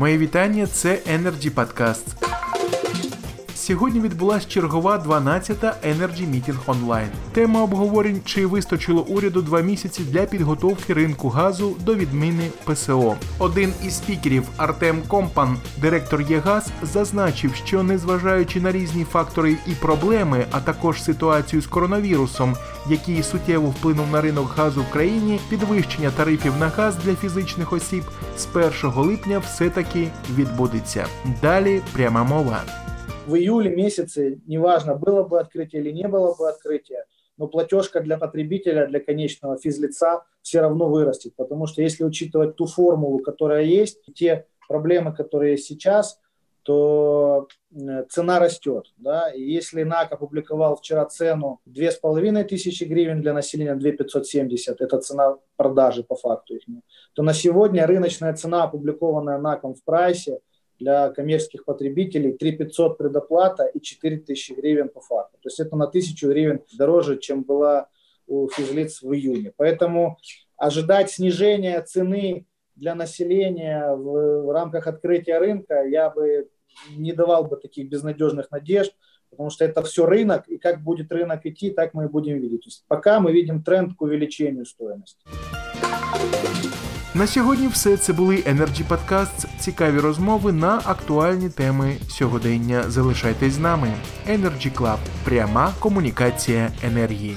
Моє вітання. Це Energy Podcast. Сьогодні відбулася чергова 12-та Energy Meeting онлайн. Тема обговорень чи вистачило уряду два місяці для підготовки ринку газу до відміни ПСО. Один із спікерів Артем Компан, директор ЄГАЗ, зазначив, що незважаючи на різні фактори і проблеми, а також ситуацію з коронавірусом, який суттєво вплинув на ринок газу в країні, підвищення тарифів на газ для фізичних осіб з 1 липня все таки відбудеться. Далі пряма мова. В июле месяце, неважно, было бы открытие или не было бы открытия, но платежка для потребителя, для конечного физлица все равно вырастет. Потому что если учитывать ту формулу, которая есть, те проблемы, которые есть сейчас, то цена растет. Да? И если НАК опубликовал вчера цену 2500 гривен для населения, 2570, это цена продажи по факту их, то на сегодня рыночная цена, опубликованная НАКом в прайсе, для коммерческих потребителей 3 500 предоплата и 4 тысячи гривен по факту. То есть это на 1000 гривен дороже, чем была у физлиц в июне. Поэтому ожидать снижения цены для населения в, в рамках открытия рынка я бы не давал бы таких безнадежных надежд, потому что это все рынок, и как будет рынок идти, так мы и будем видеть. То есть пока мы видим тренд к увеличению стоимости. На сьогодні все це були Energy Podcasts, цікаві розмови на актуальні теми сьогодення. Залишайтесь з нами. Energy Club. пряма комунікація енергії.